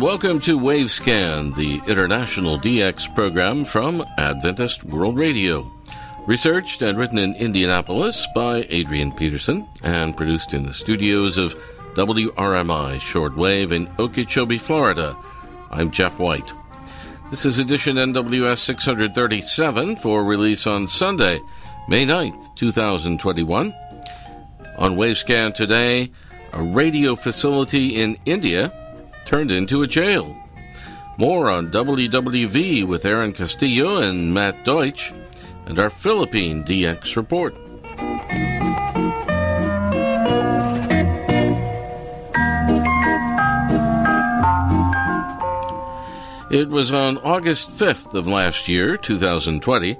Welcome to Wavescan, the international DX program from Adventist World Radio. Researched and written in Indianapolis by Adrian Peterson and produced in the studios of WRMI Shortwave in Okeechobee, Florida. I'm Jeff White. This is edition NWS 637 for release on Sunday, May 9th, 2021. On Wavescan today, a radio facility in India turned into a jail. More on WWV with Aaron Castillo and Matt Deutsch, and our Philippine DX report. It was on August 5th of last year, 2020,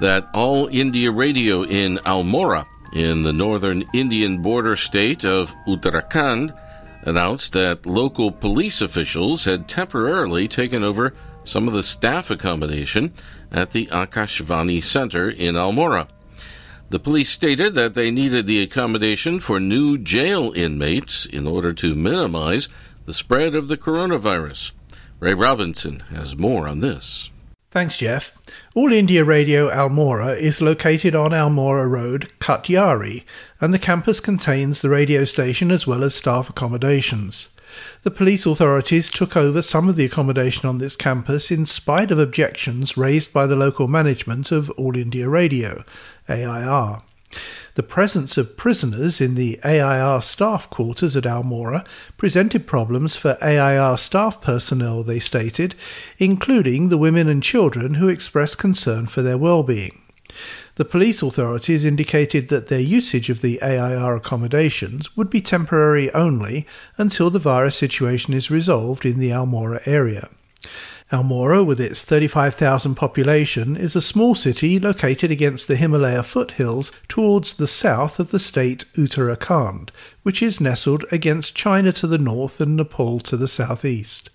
that All India Radio in Almora, in the northern Indian border state of Uttarakhand, announced that local police officials had temporarily taken over some of the staff accommodation at the Akashvani Center in Almora. The police stated that they needed the accommodation for new jail inmates in order to minimize the spread of the coronavirus. Ray Robinson has more on this. Thanks, Jeff. All India Radio Almora is located on Almora Road, Katyari, and the campus contains the radio station as well as staff accommodations. The police authorities took over some of the accommodation on this campus in spite of objections raised by the local management of All India Radio, AIR. The presence of prisoners in the AIR staff quarters at Almora presented problems for AIR staff personnel, they stated, including the women and children who expressed concern for their well-being. The police authorities indicated that their usage of the AIR accommodations would be temporary only until the virus situation is resolved in the Almora area. Almora, with its 35,000 population, is a small city located against the Himalaya foothills towards the south of the state Uttarakhand, which is nestled against China to the north and Nepal to the southeast.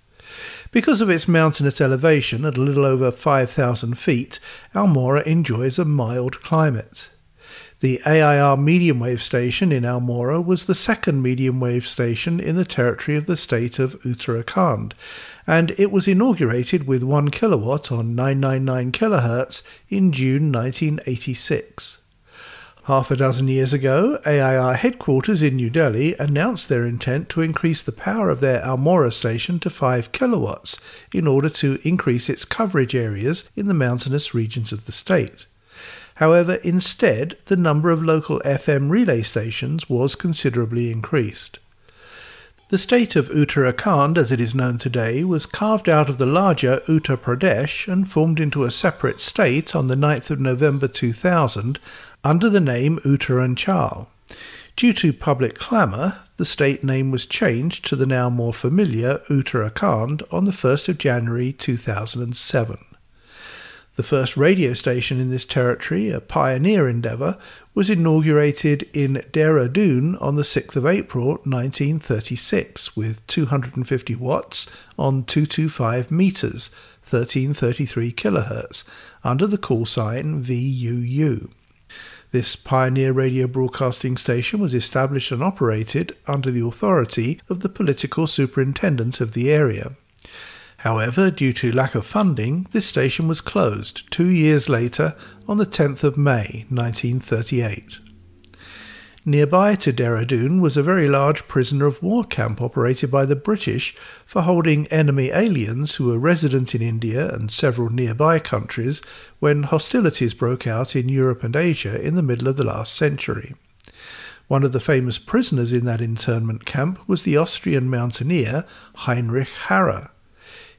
Because of its mountainous elevation at a little over 5,000 feet, Almora enjoys a mild climate. The AIR medium wave station in Almora was the second medium wave station in the territory of the state of Uttarakhand, and it was inaugurated with 1 kilowatt on 999 kHz in June 1986. Half a dozen years ago, AIR headquarters in New Delhi announced their intent to increase the power of their Almora station to 5 kilowatts in order to increase its coverage areas in the mountainous regions of the state. However, instead, the number of local FM relay stations was considerably increased. The state of Uttarakhand, as it is known today, was carved out of the larger Uttar Pradesh and formed into a separate state on the 9th of November 2000 under the name Uttaranchal. Due to public clamour, the state name was changed to the now more familiar Uttarakhand on the 1st of January 2007. The first radio station in this territory, a pioneer endeavour, was inaugurated in Dehradun on the 6th of April 1936 with 250 watts on 225 metres, 1333 kHz, under the call sign VUU. This pioneer radio broadcasting station was established and operated under the authority of the political superintendent of the area. However, due to lack of funding, this station was closed two years later on the 10th of May 1938. Nearby to Dehradun was a very large prisoner of war camp operated by the British for holding enemy aliens who were resident in India and several nearby countries when hostilities broke out in Europe and Asia in the middle of the last century. One of the famous prisoners in that internment camp was the Austrian mountaineer Heinrich Harrer.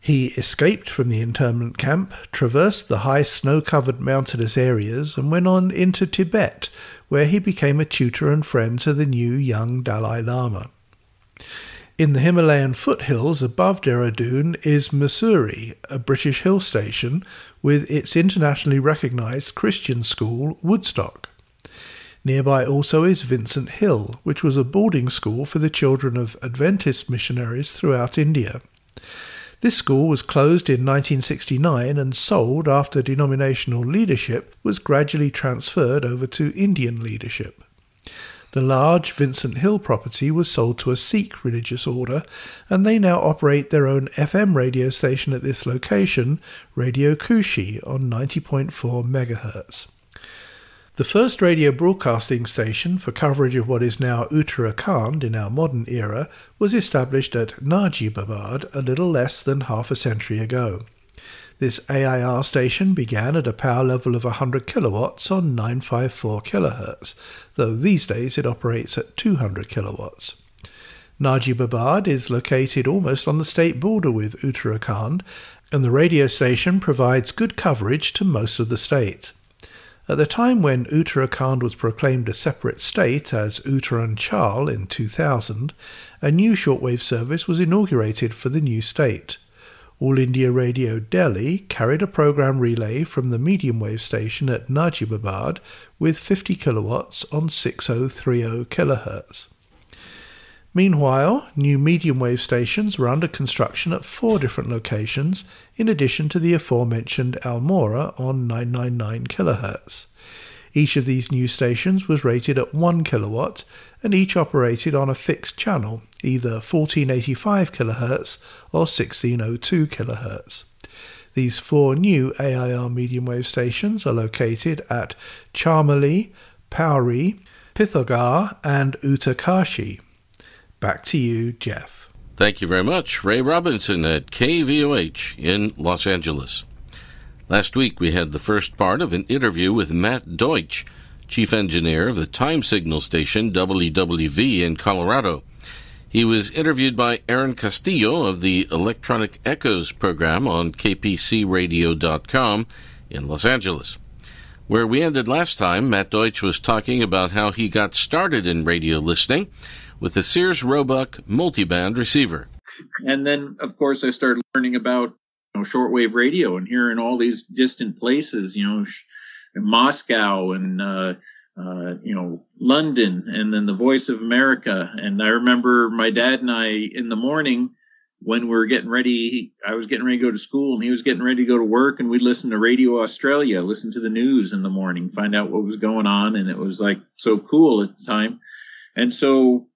He escaped from the internment camp, traversed the high snow covered mountainous areas, and went on into Tibet, where he became a tutor and friend to the new young Dalai Lama. In the Himalayan foothills above Dehradun is Mussoorie, a British hill station, with its internationally recognized Christian school, Woodstock. Nearby also is Vincent Hill, which was a boarding school for the children of Adventist missionaries throughout India. This school was closed in 1969 and sold after denominational leadership was gradually transferred over to Indian leadership. The large Vincent Hill property was sold to a Sikh religious order, and they now operate their own FM radio station at this location, Radio Kushi, on 90.4 MHz. The first radio broadcasting station for coverage of what is now Uttarakhand in our modern era was established at Najibabad a little less than half a century ago. This AIR station began at a power level of 100 kilowatts on 954 kHz, though these days it operates at 200 kilowatts. Najibabad is located almost on the state border with Uttarakhand, and the radio station provides good coverage to most of the state. At the time when Uttarakhand was proclaimed a separate state as Uttaranchal in 2000, a new shortwave service was inaugurated for the new state. All India Radio Delhi carried a program relay from the medium wave station at Najibabad with 50 kilowatts on 6030 kHz. Meanwhile, new medium wave stations were under construction at four different locations, in addition to the aforementioned Almora on 999 kHz. Each of these new stations was rated at 1 kilowatt and each operated on a fixed channel, either 1485 kHz or 1602 kHz. These four new AIR medium wave stations are located at Chamoli, Pauri, Pithogarh, and Uttarkashi. Back to you, Jeff. Thank you very much, Ray Robinson at KVOH in Los Angeles. Last week we had the first part of an interview with Matt Deutsch, chief engineer of the time signal station WWV in Colorado. He was interviewed by Aaron Castillo of the Electronic Echoes program on kpcradio.com in Los Angeles. Where we ended last time, Matt Deutsch was talking about how he got started in radio listening with the Sears Roebuck multiband receiver. And then, of course, I started learning about you know, shortwave radio and hearing all these distant places, you know, Moscow and uh, uh, you know London, and then the Voice of America. And I remember my dad and I in the morning when we were getting ready. I was getting ready to go to school, and he was getting ready to go to work, and we'd listen to Radio Australia, listen to the news in the morning, find out what was going on, and it was like so cool at the time. And so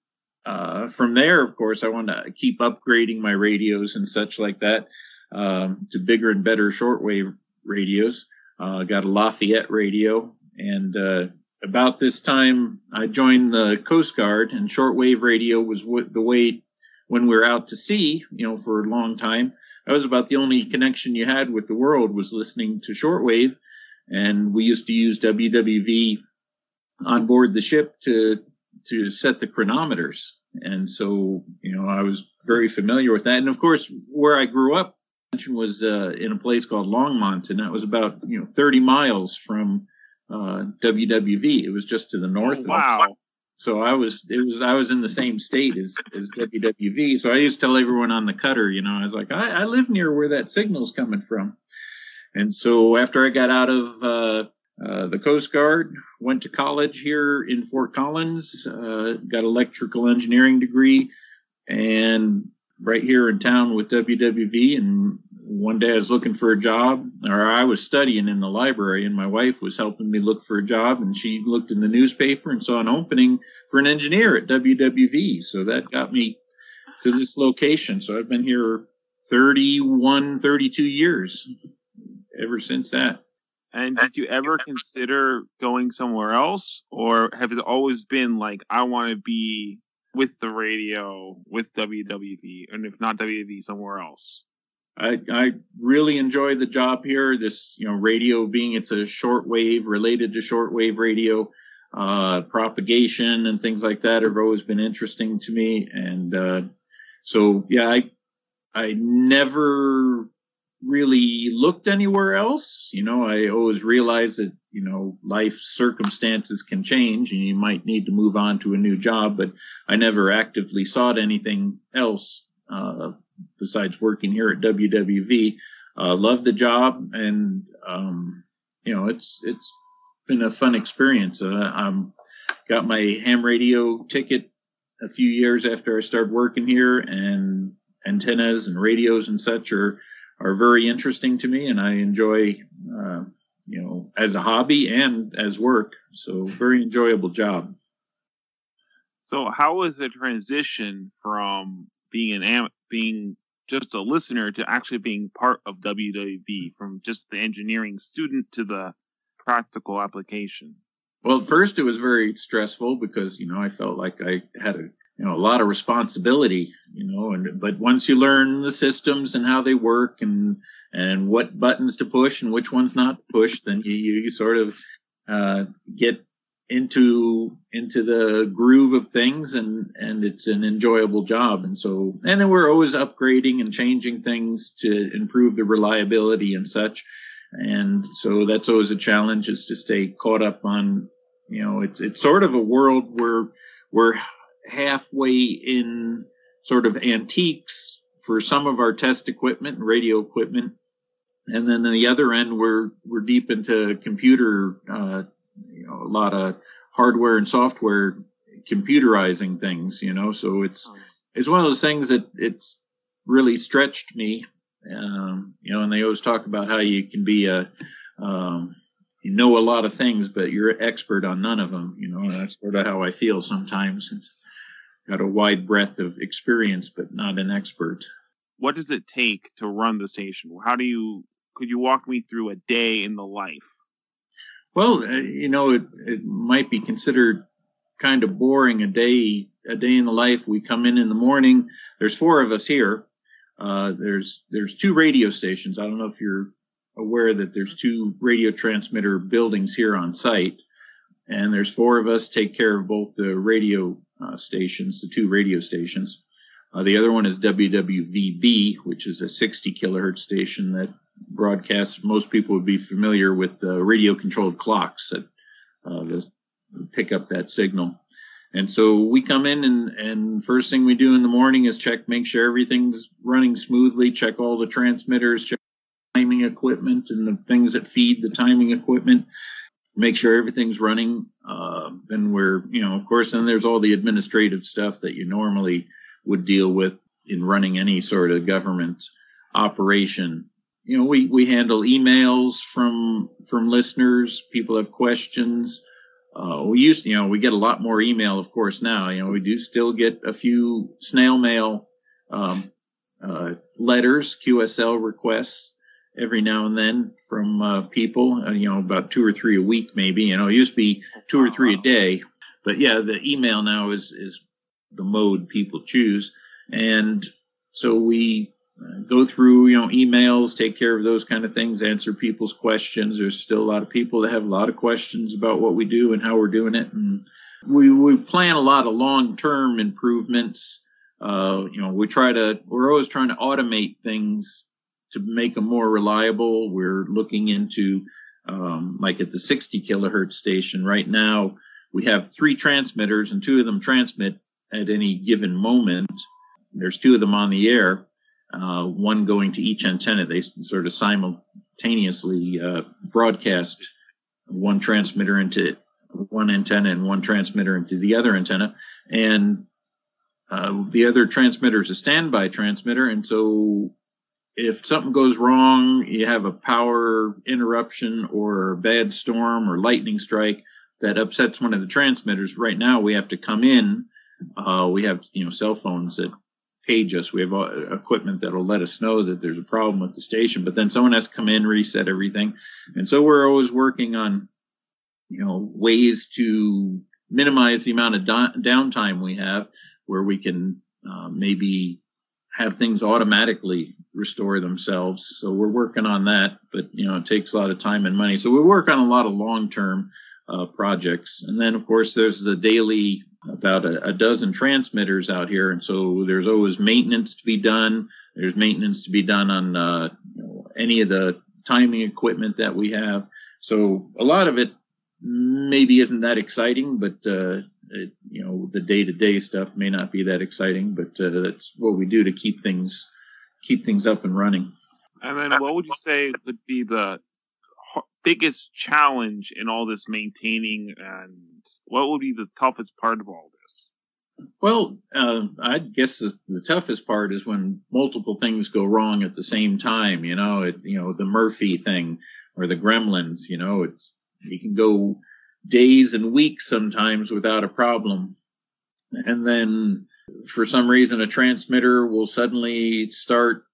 uh, from there, of course, I want to keep upgrading my radios and such like that um, to bigger and better shortwave radios. Uh, got a Lafayette radio, and uh, about this time, I joined the Coast Guard, and shortwave radio was w- the way when we were out to sea, you know, for a long time. That was about the only connection you had with the world was listening to shortwave, and we used to use WWV on board the ship to to set the chronometers. And so, you know, I was very familiar with that. And of course, where I grew up was uh, in a place called Longmont, and that was about you know 30 miles from uh, WWV. It was just to the north. Oh, wow. So I was it was I was in the same state as as WWV. So I used to tell everyone on the cutter, you know, I was like, I, I live near where that signal's coming from. And so after I got out of uh, uh, the Coast Guard, went to college here in Fort Collins, uh, got electrical engineering degree, and right here in town with WWV. And one day I was looking for a job, or I was studying in the library, and my wife was helping me look for a job. And she looked in the newspaper and saw an opening for an engineer at WWV. So that got me to this location. So I've been here 31, 32 years ever since that. And did you ever consider going somewhere else, or have it always been like I want to be with the radio with WWV, and if not WWV, somewhere else. I, I really enjoy the job here. This, you know, radio being it's a shortwave related to shortwave radio, uh, propagation and things like that have always been interesting to me. And, uh, so yeah, I, I never really looked anywhere else. You know, I always realized that, you know, life circumstances can change and you might need to move on to a new job, but I never actively sought anything else, uh, besides working here at WWV. Uh, love the job and, um, you know, it's, it's been a fun experience. Uh, I'm got my ham radio ticket a few years after I started working here and antennas and radios and such are, are very interesting to me, and I enjoy, uh, you know, as a hobby and as work. So very enjoyable job. So how was the transition from being an am- being just a listener to actually being part of WWV from just the engineering student to the practical application? Well, at first it was very stressful because, you know, I felt like I had a, you know, a lot of responsibility, you know, and, but once you learn the systems and how they work and, and what buttons to push and which ones not to push, then you, you sort of, uh, get into into the groove of things and and it's an enjoyable job. And so and we're always upgrading and changing things to improve the reliability and such. And so that's always a challenge is to stay caught up on you know it's it's sort of a world where we're halfway in sort of antiques for some of our test equipment and radio equipment and then on the other end we're we're deep into computer uh, you know, a lot of hardware and software computerizing things, you know, so it's, it's one of those things that it's really stretched me. Um, you know, and they always talk about how you can be a, um, you know a lot of things, but you're an expert on none of them. You know, that's sort of how I feel sometimes. It's got a wide breadth of experience, but not an expert. What does it take to run the station? How do you, could you walk me through a day in the life? Well, uh, you know, it, it might be considered kind of boring a day, a day in the life. We come in in the morning. There's four of us here. Uh, there's, there's two radio stations. I don't know if you're aware that there's two radio transmitter buildings here on site. And there's four of us take care of both the radio uh, stations, the two radio stations. Uh, the other one is WWVB, which is a 60 kilohertz station that broadcasts. Most people would be familiar with the radio controlled clocks that uh, pick up that signal. And so we come in and, and first thing we do in the morning is check, make sure everything's running smoothly, check all the transmitters, check timing equipment and the things that feed the timing equipment, make sure everything's running. Uh, then we're, you know, of course, then there's all the administrative stuff that you normally would deal with in running any sort of government operation. You know, we, we handle emails from, from listeners. People have questions. Uh, we used, you know, we get a lot more email, of course, now. You know, we do still get a few snail mail, um, uh, letters, QSL requests every now and then from, uh, people, uh, you know, about two or three a week, maybe. You know, it used to be two or three a day. But yeah, the email now is, is the mode people choose. And so we uh, go through, you know, emails, take care of those kind of things, answer people's questions. There's still a lot of people that have a lot of questions about what we do and how we're doing it. And we, we plan a lot of long-term improvements. Uh, you know, we try to, we're always trying to automate things to make them more reliable. We're looking into, um, like at the 60 kilohertz station right now, we have three transmitters and two of them transmit at any given moment. There's two of them on the air, uh, one going to each antenna. They sort of simultaneously uh, broadcast one transmitter into one antenna and one transmitter into the other antenna. And uh, the other transmitter is a standby transmitter. And so if something goes wrong, you have a power interruption or a bad storm or lightning strike that upsets one of the transmitters. Right now, we have to come in uh, we have, you know, cell phones that page us. We have uh, equipment that'll let us know that there's a problem with the station, but then someone has to come in, reset everything. And so we're always working on, you know, ways to minimize the amount of downtime we have where we can uh, maybe have things automatically restore themselves. So we're working on that, but you know, it takes a lot of time and money. So we work on a lot of long-term uh, projects. And then of course there's the daily about a, a, dozen transmitters out here, and so there's always maintenance to be done. There's maintenance to be done on uh, you know, any of the timing equipment that we have. So a lot of it maybe isn't that exciting, but uh, it, you know the day-to-day stuff may not be that exciting, but uh, that's what we do to keep things keep things up and running. And then, what would you say would be the biggest challenge in all this maintaining and what would be the toughest part of all this? Well, uh, I guess the, the, toughest part is when multiple things go wrong at the same time. You know, it, you know, the Murphy thing or the Gremlins. You know, it's you can go days and weeks sometimes without a problem, and then for some reason a transmitter will suddenly start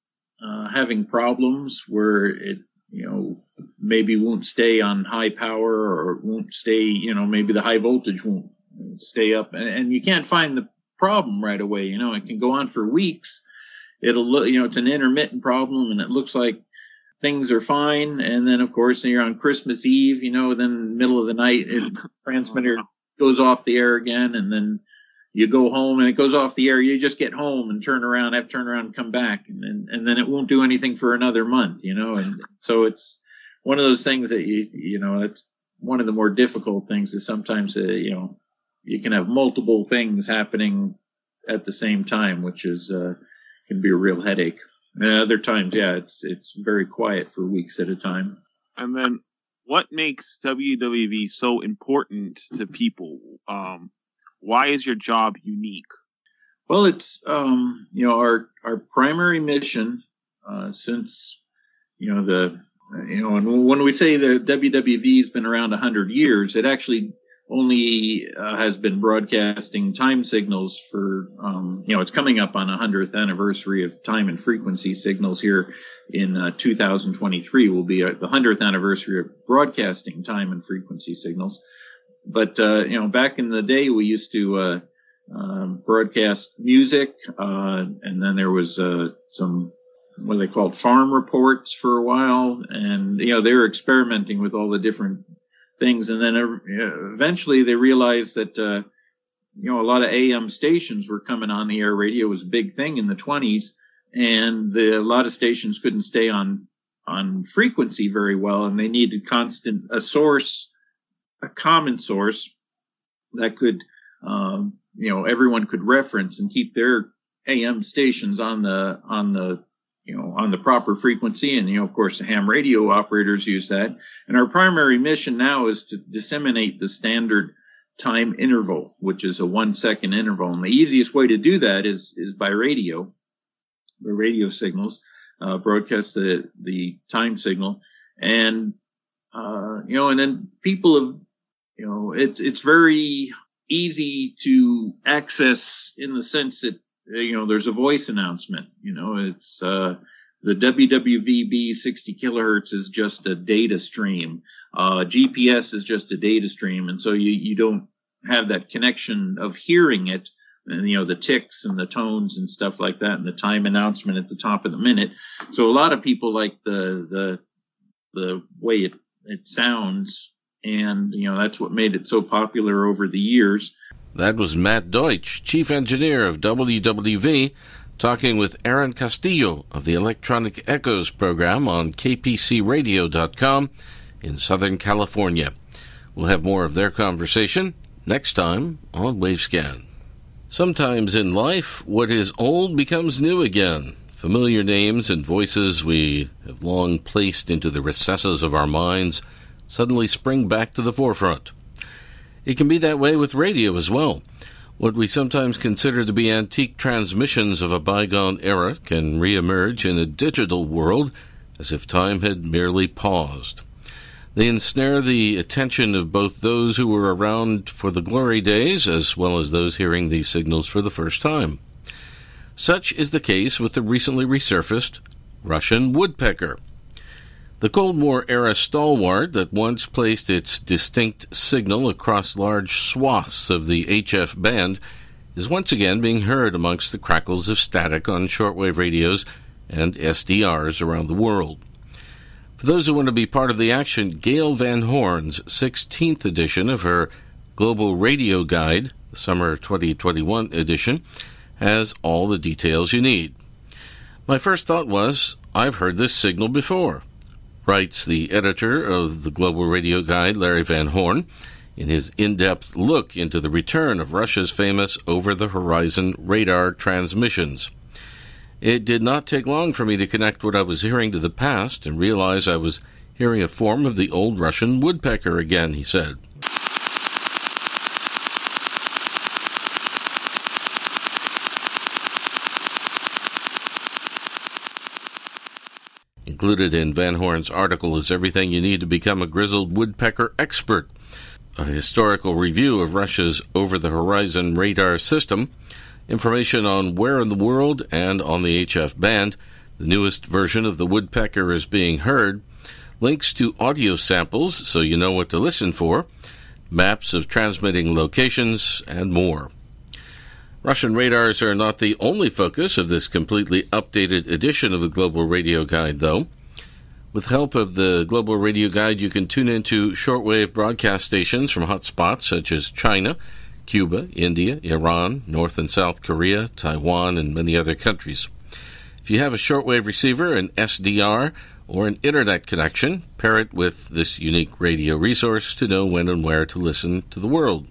uh, having problems where it you know maybe won't stay on high power or won't stay you know maybe the high voltage won't stay up. And, and you can't find the problem right away you know. It can go on for weeks. It'll look you know it's an intermittent problem and it looks like things are fine and then of course you're on christmas eve you know then middle of the night it transmitter goes off the air again and then you go home and it goes off the air. You just get home and turn around, have to turn around and come back, and then and then it won't do anything for another month, you know. And so it's one of those things that you you know it's one of the more difficult things is sometimes uh, you know you can have multiple things happening at the same time, which is uh, can be a real headache. And other times, yeah, it's it's very quiet for weeks at a time. And then, what makes WWV so important to people? Um, why is your job unique? Well, it's um, you know our our primary mission uh, since you know the you know and when we say the WWV has been around 100 years, it actually only uh, has been broadcasting time signals for um, you know it's coming up on a 100th anniversary of time and frequency signals here in uh, 2023 will be uh, the 100th anniversary of broadcasting time and frequency signals. But uh, you know, back in the day, we used to uh, uh, broadcast music, uh, and then there was some what they called farm reports for a while, and you know they were experimenting with all the different things, and then eventually they realized that uh, you know a lot of AM stations were coming on the air. Radio was a big thing in the 20s, and the, a lot of stations couldn't stay on on frequency very well, and they needed constant a source a common source that could, um, you know, everyone could reference and keep their AM stations on the on the you know on the proper frequency. And you know, of course, the ham radio operators use that. And our primary mission now is to disseminate the standard time interval, which is a one second interval. And the easiest way to do that is is by radio, the radio signals, uh, broadcast the the time signal, and uh, you know, and then people have you know, it's it's very easy to access in the sense that you know there's a voice announcement. You know, it's uh, the WWVB 60 kilohertz is just a data stream. Uh, GPS is just a data stream, and so you you don't have that connection of hearing it and you know the ticks and the tones and stuff like that and the time announcement at the top of the minute so a lot of people like the the the way it it sounds and you know that's what made it so popular over the years. That was Matt Deutsch, chief engineer of WWV, talking with Aaron Castillo of the Electronic Echoes program on kpcradio.com in Southern California. We'll have more of their conversation next time on Wavescan. Sometimes in life, what is old becomes new again. Familiar names and voices we have long placed into the recesses of our minds suddenly spring back to the forefront. It can be that way with radio as well. What we sometimes consider to be antique transmissions of a bygone era can reemerge in a digital world as if time had merely paused. They ensnare the attention of both those who were around for the glory days as well as those hearing these signals for the first time. Such is the case with the recently resurfaced Russian woodpecker. The Cold War era stalwart that once placed its distinct signal across large swaths of the HF band is once again being heard amongst the crackles of static on shortwave radios and SDRs around the world. For those who want to be part of the action, Gayle Van Horn's 16th edition of her Global Radio Guide, the Summer 2021 edition, has all the details you need. My first thought was, I've heard this signal before writes the editor of the Global Radio Guide, Larry Van Horn, in his in depth look into the return of Russia's famous over the horizon radar transmissions. It did not take long for me to connect what I was hearing to the past and realize I was hearing a form of the old Russian woodpecker again, he said. Included in Van Horn's article is everything you need to become a grizzled woodpecker expert. a historical review of Russia's over the horizon radar system, information on where in the world and on the HF band the newest version of the woodpecker is being heard, links to audio samples so you know what to listen for, maps of transmitting locations, and more. Russian radars are not the only focus of this completely updated edition of the Global Radio Guide, though. With help of the Global Radio Guide, you can tune into shortwave broadcast stations from hotspots such as China, Cuba, India, Iran, North and South Korea, Taiwan, and many other countries. If you have a shortwave receiver, an SDR, or an internet connection, pair it with this unique radio resource to know when and where to listen to the world.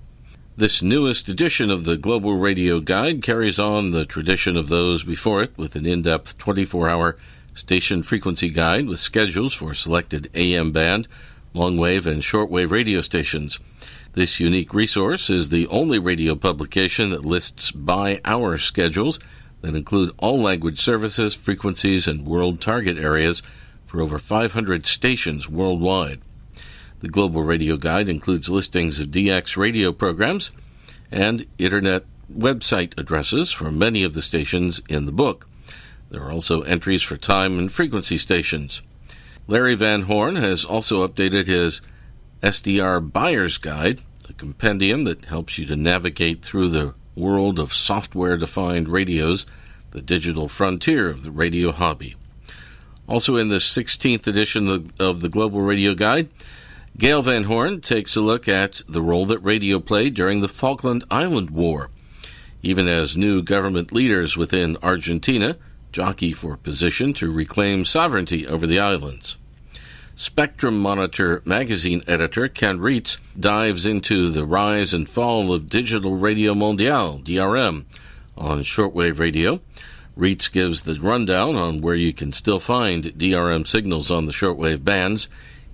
This newest edition of the Global Radio Guide carries on the tradition of those before it with an in depth 24 hour station frequency guide with schedules for selected AM band, longwave, and shortwave radio stations. This unique resource is the only radio publication that lists by hour schedules that include all language services, frequencies, and world target areas for over 500 stations worldwide. The Global Radio Guide includes listings of DX radio programs and Internet website addresses for many of the stations in the book. There are also entries for time and frequency stations. Larry Van Horn has also updated his SDR Buyer's Guide, a compendium that helps you to navigate through the world of software defined radios, the digital frontier of the radio hobby. Also, in the 16th edition of the Global Radio Guide, Gayle Van Horn takes a look at the role that radio played during the Falkland Island War, even as new government leaders within Argentina jockey for position to reclaim sovereignty over the islands. Spectrum Monitor magazine editor Ken Reitz dives into the rise and fall of Digital Radio Mondiale, DRM, on shortwave radio. Reitz gives the rundown on where you can still find DRM signals on the shortwave bands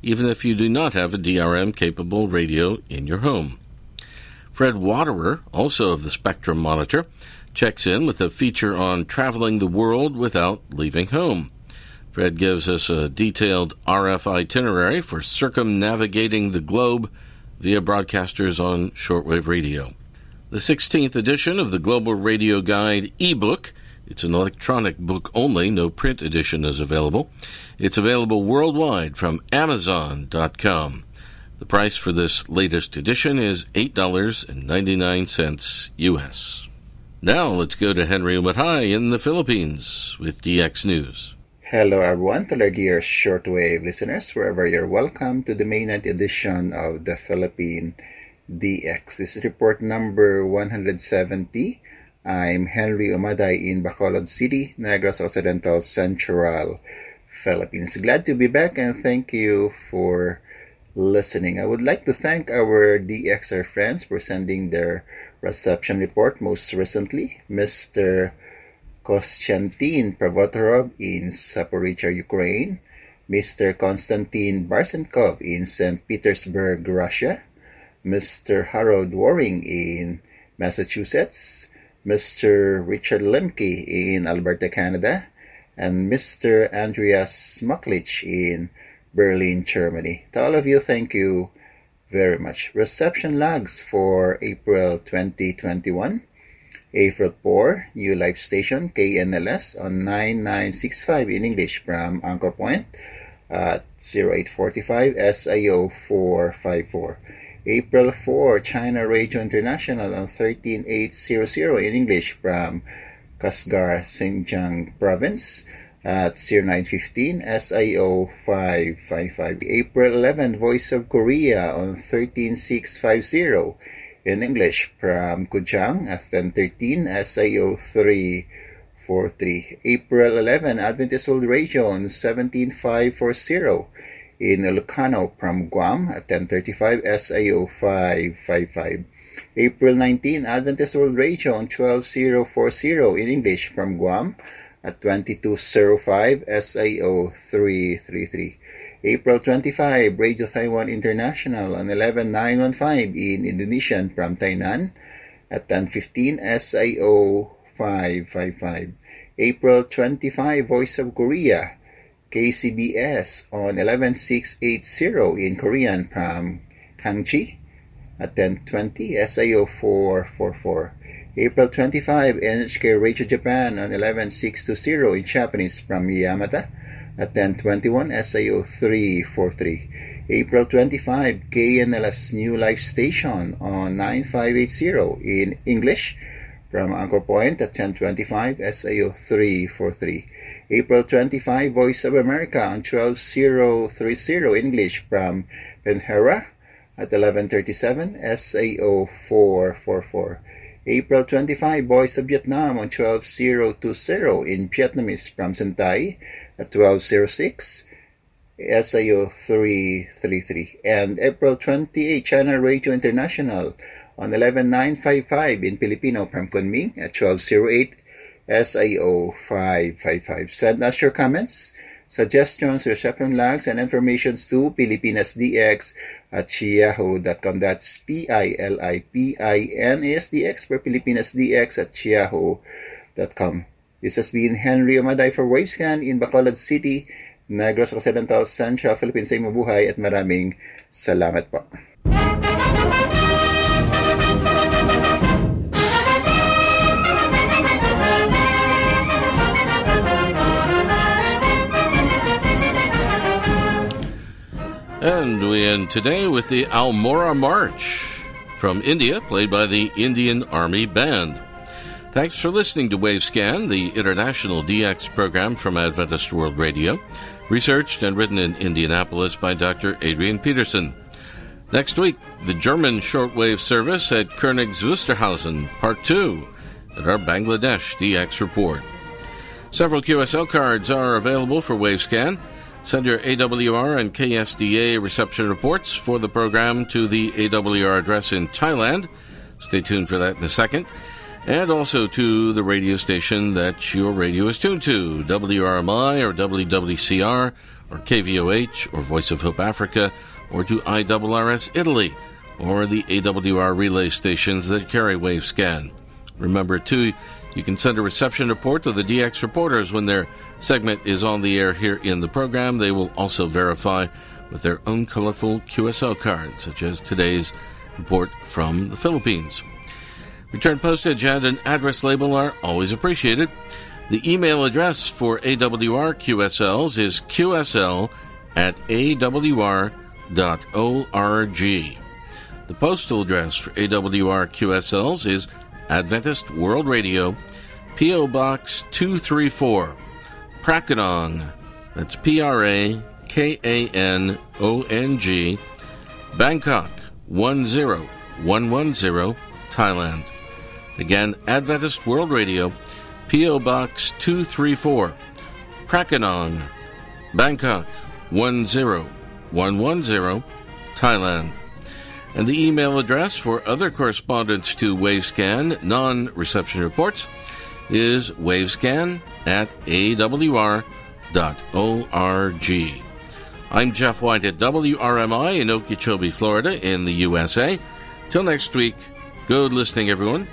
even if you do not have a DRM capable radio in your home. Fred Waterer, also of the Spectrum Monitor, checks in with a feature on traveling the world without leaving home. Fred gives us a detailed RF itinerary for circumnavigating the globe via broadcasters on shortwave radio. The 16th edition of the Global Radio Guide ebook it's an electronic book only, no print edition is available. It's available worldwide from Amazon.com. The price for this latest edition is $8.99 US. Now let's go to Henry Umaday in the Philippines with DX News. Hello everyone, to our dear shortwave listeners, wherever you're welcome to the mainnet edition of the Philippine DX. This is report number 170 I'm Henry Umaday in Bacolod City, Negros Occidental, Central Philippines. Glad to be back and thank you for listening. I would like to thank our DXR friends for sending their reception report most recently. Mr. Kostyantin Pravotorov in Zaporizhia, Ukraine. Mr. Konstantin Barsenkov in St. Petersburg, Russia. Mr. Harold Waring in Massachusetts. Mr. Richard Lemke in Alberta, Canada, and Mr. Andreas Maklich in Berlin, Germany. To all of you, thank you very much. Reception logs for April 2021. April 4, New Life Station KNLS on 9965 in English from Anchor Point at 0845 SIO 454. April 4, China Radio International on 13800 in English from Kasgar, Xinjiang Province at 0915 SIO 555. April 11, Voice of Korea on 13650 in English from Kujang at 1013 SIO 343. April 11, Adventist World Radio on 17540 in Ilocano from Guam at 1035 SIO 555. April 19, Adventist World Radio on 12040 in English from Guam at 2205 SIO 333. April 25, Radio Taiwan International on 11915 in Indonesian from Tainan at 1015 SIO 555. April 25, Voice of Korea KCBS on 11680 in Korean from Kangchi at 1020, SIO 444. April 25, NHK Radio Japan on 11620 in Japanese from Yamata at 1021, SIO 343. April 25, KNLS New Life Station on 9580 in English from Anchor Point at 1025, SIO 343. April 25, Voice of America on 12030 English from Benhera at 1137, SAO 444. April 25, Voice of Vietnam on 12020 in Vietnamese from Sentai at 1206, SIO 333. And April 28, China Radio International on 11955 in Filipino from Kunming at 1208, SIO 555. Send us your comments suggestions, reception logs, and informations to PilipinasDX at yahoo.com. That's P-I-L-I-P-I-N-A-S-D-X for PilipinasDX at yahoo.com. This has been Henry Omaday for Wavescan in Bacolod City, Negros Occidental, Central Philippines. Sa mabuhay at maraming salamat po. And we end today with the Almora March from India, played by the Indian Army Band. Thanks for listening to Wavescan, the international DX program from Adventist World Radio, researched and written in Indianapolis by Dr. Adrian Peterson. Next week, the German shortwave service at Königs Wusterhausen, Part 2, and our Bangladesh DX report. Several QSL cards are available for Wavescan. Send your AWR and KSDA reception reports for the program to the AWR address in Thailand. Stay tuned for that in a second. And also to the radio station that your radio is tuned to WRMI or WWCR or KVOH or Voice of Hope Africa or to IRRS Italy or the AWR relay stations that carry Wavescan. Remember, too, you can send a reception report to the DX reporters when their segment is on the air here in the program. They will also verify with their own colorful QSL card, such as today's report from the Philippines. Return postage and an address label are always appreciated. The email address for AWR QSLs is qsl at awr.org. The postal address for AWR QSLs is Adventist World Radio, P.O. Box 234, Prakanong. That's P R A K A N O N G, Bangkok 10110, Thailand. Again, Adventist World Radio, P.O. Box 234, Prakanong, Bangkok 10110, Thailand and the email address for other correspondence to Wavescan non reception reports is wavescan at awr.org. I'm Jeff White at WRMI in Okeechobee, Florida, in the USA. Till next week, good listening, everyone.